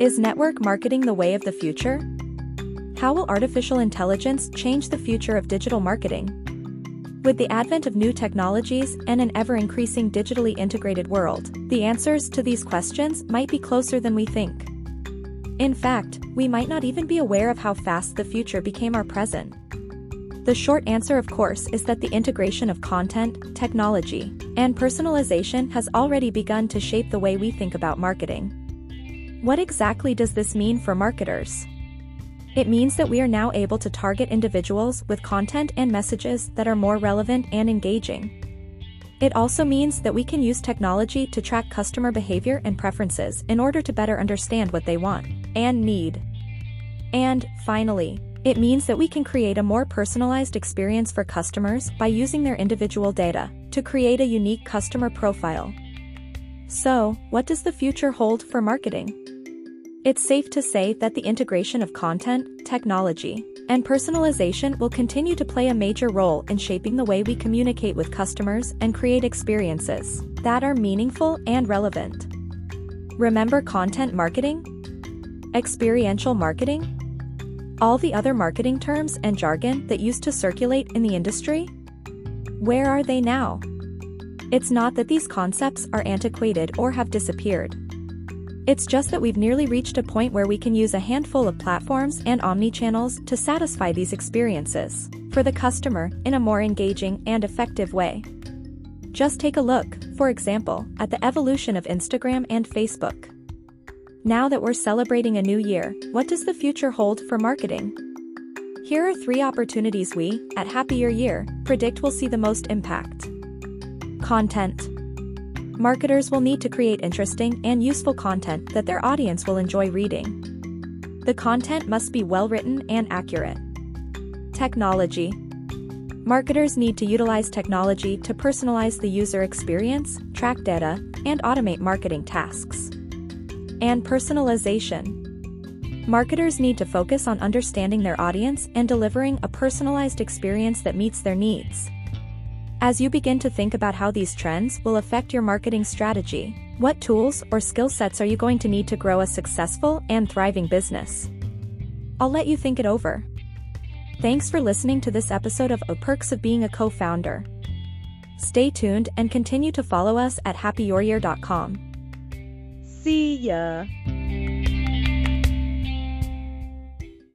Is network marketing the way of the future? How will artificial intelligence change the future of digital marketing? With the advent of new technologies and an ever-increasing digitally integrated world, the answers to these questions might be closer than we think. In fact, we might not even be aware of how fast the future became our present. The short answer of course is that the integration of content, technology, and personalization has already begun to shape the way we think about marketing. What exactly does this mean for marketers? It means that we are now able to target individuals with content and messages that are more relevant and engaging. It also means that we can use technology to track customer behavior and preferences in order to better understand what they want and need. And, finally, it means that we can create a more personalized experience for customers by using their individual data to create a unique customer profile. So, what does the future hold for marketing? It's safe to say that the integration of content, technology, and personalization will continue to play a major role in shaping the way we communicate with customers and create experiences that are meaningful and relevant. Remember content marketing? Experiential marketing? All the other marketing terms and jargon that used to circulate in the industry? Where are they now? It's not that these concepts are antiquated or have disappeared. It's just that we've nearly reached a point where we can use a handful of platforms and omni-channels to satisfy these experiences for the customer in a more engaging and effective way. Just take a look, for example, at the evolution of Instagram and Facebook. Now that we're celebrating a new year, what does the future hold for marketing? Here are three opportunities we, at Happy Your Year, predict will see the most impact. Content. Marketers will need to create interesting and useful content that their audience will enjoy reading. The content must be well written and accurate. Technology. Marketers need to utilize technology to personalize the user experience, track data, and automate marketing tasks. And personalization. Marketers need to focus on understanding their audience and delivering a personalized experience that meets their needs. As you begin to think about how these trends will affect your marketing strategy, what tools or skill sets are you going to need to grow a successful and thriving business? I'll let you think it over. Thanks for listening to this episode of A Perks of Being a Co-Founder. Stay tuned and continue to follow us at happyyouryear.com. See ya!